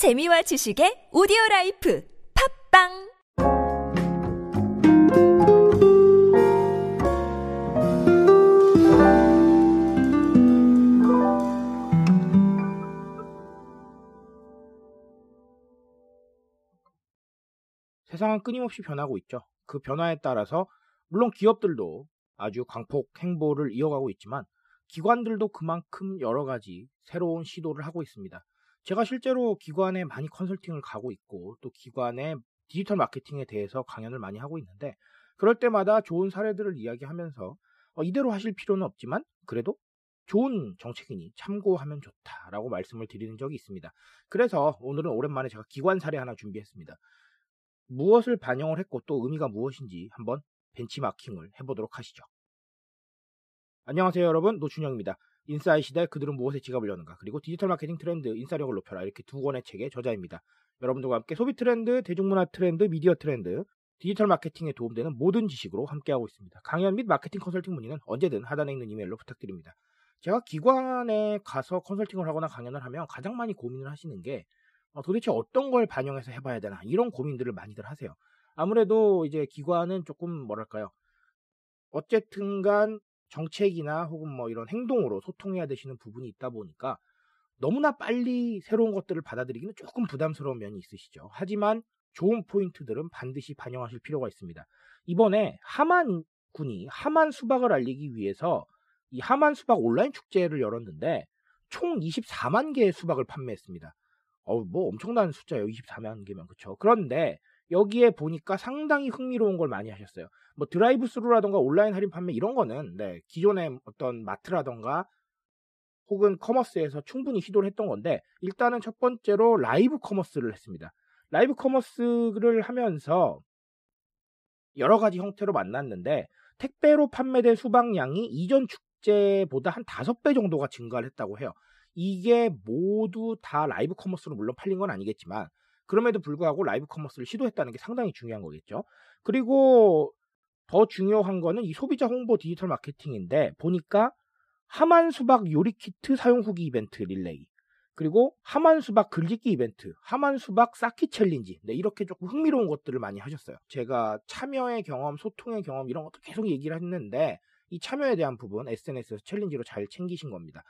재미와 지식의 오디오 라이프 팟빵 세상은 끊임없이 변하고 있죠. 그 변화에 따라서 물론 기업들도 아주 광폭 행보를 이어가고 있지만 기관들도 그만큼 여러 가지 새로운 시도를 하고 있습니다. 제가 실제로 기관에 많이 컨설팅을 가고 있고 또 기관의 디지털 마케팅에 대해서 강연을 많이 하고 있는데 그럴 때마다 좋은 사례들을 이야기하면서 어, 이대로 하실 필요는 없지만 그래도 좋은 정책이니 참고하면 좋다라고 말씀을 드리는 적이 있습니다. 그래서 오늘은 오랜만에 제가 기관 사례 하나 준비했습니다. 무엇을 반영을 했고 또 의미가 무엇인지 한번 벤치마킹을 해보도록 하시죠. 안녕하세요 여러분 노준영입니다. 인싸의 시대 그들은 무엇에 지갑을 여는가 그리고 디지털 마케팅 트렌드 인싸력을 높여라 이렇게 두 권의 책의 저자입니다. 여러분들과 함께 소비 트렌드, 대중문화 트렌드, 미디어 트렌드, 디지털 마케팅에 도움되는 모든 지식으로 함께하고 있습니다. 강연 및 마케팅 컨설팅 문의는 언제든 하단에 있는 이메일로 부탁드립니다. 제가 기관에 가서 컨설팅을 하거나 강연을 하면 가장 많이 고민을 하시는 게 어, 도대체 어떤 걸 반영해서 해봐야 되나 이런 고민들을 많이들 하세요. 아무래도 이제 기관은 조금 뭐랄까요. 어쨌든 간 정책이나 혹은 뭐 이런 행동으로 소통해야 되시는 부분이 있다 보니까 너무나 빨리 새로운 것들을 받아들이기는 조금 부담스러운 면이 있으시죠. 하지만 좋은 포인트들은 반드시 반영하실 필요가 있습니다. 이번에 하만 군이 하만 수박을 알리기 위해서 이 하만 수박 온라인 축제를 열었는데 총 24만 개의 수박을 판매했습니다. 어우, 뭐 엄청난 숫자예요. 24만 개면 그렇죠. 그런데 여기에 보니까 상당히 흥미로운 걸 많이 하셨어요. 뭐 드라이브 스루라던가 온라인 할인 판매 이런 거는 네, 기존의 어떤 마트라던가 혹은 커머스에서 충분히 시도를 했던 건데 일단은 첫 번째로 라이브 커머스를 했습니다. 라이브 커머스를 하면서 여러 가지 형태로 만났는데 택배로 판매된 수박량이 이전 축제보다 한 다섯 배 정도가 증가를 했다고 해요. 이게 모두 다 라이브 커머스로 물론 팔린 건 아니겠지만 그럼에도 불구하고 라이브 커머스를 시도했다는 게 상당히 중요한 거겠죠. 그리고 더 중요한 거는 이 소비자 홍보 디지털 마케팅인데 보니까 함안 수박 요리 키트 사용 후기 이벤트 릴레이 그리고 함안 수박 글짓기 이벤트, 함안 수박 쌓기 챌린지 네, 이렇게 조금 흥미로운 것들을 많이 하셨어요. 제가 참여의 경험, 소통의 경험 이런 것도 계속 얘기를 했는데 이 참여에 대한 부분 SNS에서 챌린지로 잘 챙기신 겁니다.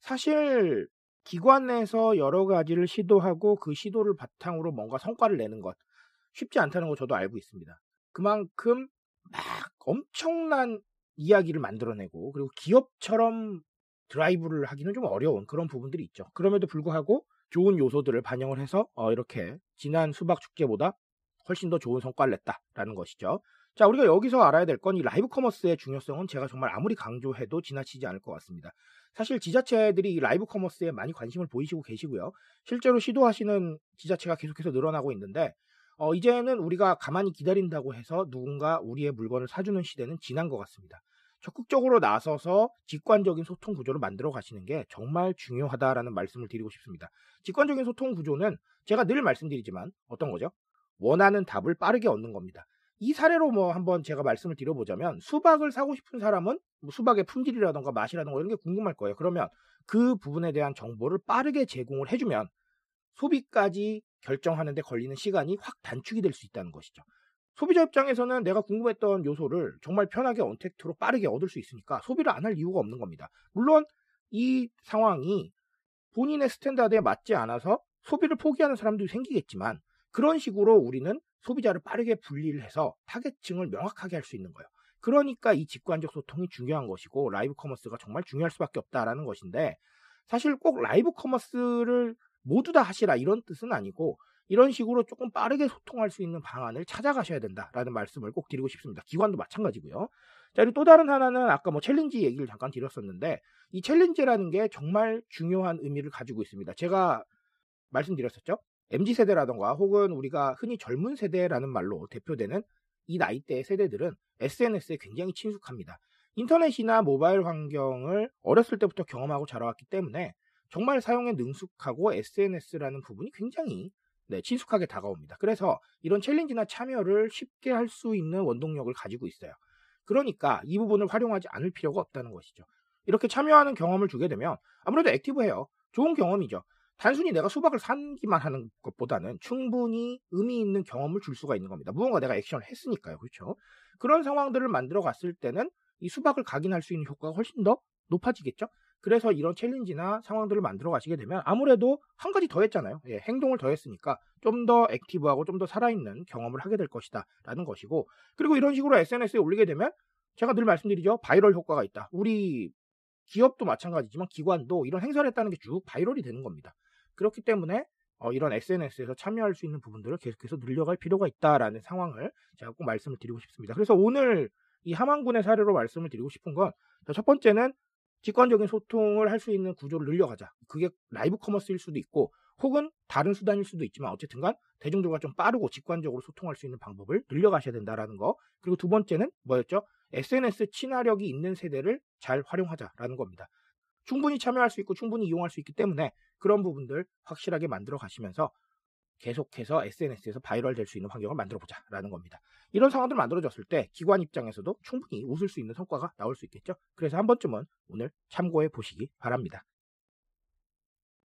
사실 기관 내에서 여러 가지를 시도하고 그 시도를 바탕으로 뭔가 성과를 내는 것 쉽지 않다는 거 저도 알고 있습니다. 그만큼 막 엄청난 이야기를 만들어내고 그리고 기업처럼 드라이브를 하기는 좀 어려운 그런 부분들이 있죠. 그럼에도 불구하고 좋은 요소들을 반영을 해서 어, 이렇게 지난 수박 축제보다 훨씬 더 좋은 성과를 냈다라는 것이죠. 자, 우리가 여기서 알아야 될 건 이 라이브 커머스의 중요성은 제가 정말 아무리 강조해도 지나치지 않을 것 같습니다. 사실 지자체들이 이 라이브 커머스에 많이 관심을 보이시고 계시고요. 실제로 시도하시는 지자체가 계속해서 늘어나고 있는데 어, 이제는 우리가 가만히 기다린다고 해서 누군가 우리의 물건을 사주는 시대는 지난 것 같습니다. 적극적으로 나서서 직관적인 소통 구조를 만들어 가시는 게 정말 중요하다라는 말씀을 드리고 싶습니다. 직관적인 소통 구조는 제가 늘 말씀드리지만 어떤 거죠? 원하는 답을 빠르게 얻는 겁니다. 이 사례로 뭐 한번 제가 말씀을 드려보자면 수박을 사고 싶은 사람은 뭐 수박의 품질이라던가 맛이라던가 이런 게 궁금할 거예요. 그러면 그 부분에 대한 정보를 빠르게 제공을 해주면 소비까지 결정하는데 걸리는 시간이 확 단축이 될 수 있다는 것이죠. 소비자 입장에서는 내가 궁금했던 요소를 정말 편하게 untact로 빠르게 얻을 수 있으니까 소비를 안 할 이유가 없는 겁니다. 물론 이 상황이 본인의 standard에 맞지 않아서 소비를 포기하는 사람도 생기겠지만 그런 식으로 우리는 소비자를 빠르게 분리를 해서 타겟층을 명확하게 할 수 있는 거예요. 그러니까 이 직관적 소통이 중요한 것이고 live commerce가 정말 중요할 수밖에 없다라는 것인데 사실 꼭 live commerce를 모두 다 하시라 이런 뜻은 아니고 이런 식으로 조금 빠르게 소통할 수 있는 방안을 찾아가셔야 된다라는 말씀을 꼭 드리고 싶습니다. 기관도 마찬가지고요. 자, 그리고 또 다른 하나는 아까 뭐 challenge 얘기를 잠깐 드렸었는데 이 challenge라는 게 정말 중요한 의미를 가지고 있습니다. 제가 말씀드렸었죠. MZ 세대라던가 혹은 우리가 흔히 젊은 세대라는 말로 대표되는 이 나이대의 세대들은 SNS에 굉장히 친숙합니다. 인터넷이나 모바일 환경을 어렸을 때부터 경험하고 자라왔기 때문에 정말 사용에 능숙하고 SNS라는 부분이 굉장히 네, 친숙하게 다가옵니다. 그래서 이런 챌린지나 참여를 쉽게 할 수 있는 원동력을 가지고 있어요. 그러니까 이 부분을 활용하지 않을 필요가 없다는 것이죠. 이렇게 참여하는 경험을 주게 되면 아무래도 액티브해요. 좋은 경험이죠. 단순히 내가 수박을 산기만 하는 것보다는 충분히 의미 있는 경험을 줄 수가 있는 겁니다. 무언가 내가 액션을 했으니까요. 그렇죠? 그런 상황들을 만들어 갔을 때는 이 수박을 각인할 수 있는 효과가 훨씬 더 높아지겠죠? 그래서 이런 challenge나 상황들을 만들어 가시게 되면 아무래도 한 가지 더 했잖아요. 예, 행동을 더 했으니까 좀 더 active하고 좀 더 살아있는 경험을 하게 될 것이다. 라는 것이고, 그리고 이런 식으로 SNS에 올리게 되면 제가 늘 말씀드리죠. 바이럴 효과가 있다. 우리 기업도 마찬가지지만 기관도 이런 행사를 했다는 게 쭉 viral이 되는 겁니다. 그렇기 때문에 어, 이런 SNS에서 참여할 수 있는 부분들을 계속해서 늘려갈 필요가 있다라는 상황을 제가 꼭 말씀을 드리고 싶습니다. 그래서 오늘 이 함안군의 사례로 말씀을 드리고 싶은 건 첫 번째는 직관적인 소통을 할 수 있는 구조를 늘려가자. 그게 라이브 커머스일 수도 있고 혹은 다른 수단일 수도 있지만 어쨌든간 대중들과 좀 빠르고 직관적으로 소통할 수 있는 방법을 늘려가셔야 된다라는 거. 그리고 두 번째는 뭐였죠? SNS 친화력이 있는 세대를 잘 활용하자라는 겁니다. 충분히 참여할 수 있고 충분히 이용할 수 있기 때문에 그런 부분들 확실하게 만들어 가시면서 계속해서 SNS에서 바이럴 될 수 있는 환경을 만들어 보자라는 겁니다. 이런 상황들 만들어졌을 때 기관 입장에서도 충분히 웃을 수 있는 성과가 나올 수 있겠죠. 그래서 한 번쯤은 오늘 참고해 보시기 바랍니다.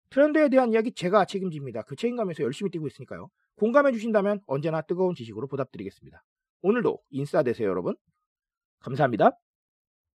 트렌드에 대한 이야기 제가 책임집니다. 그 책임감에서 열심히 뛰고 있으니까요. 공감해 주신다면 언제나 뜨거운 지식으로 보답드리겠습니다. 오늘도 인싸 되세요, 여러분. 감사합니다.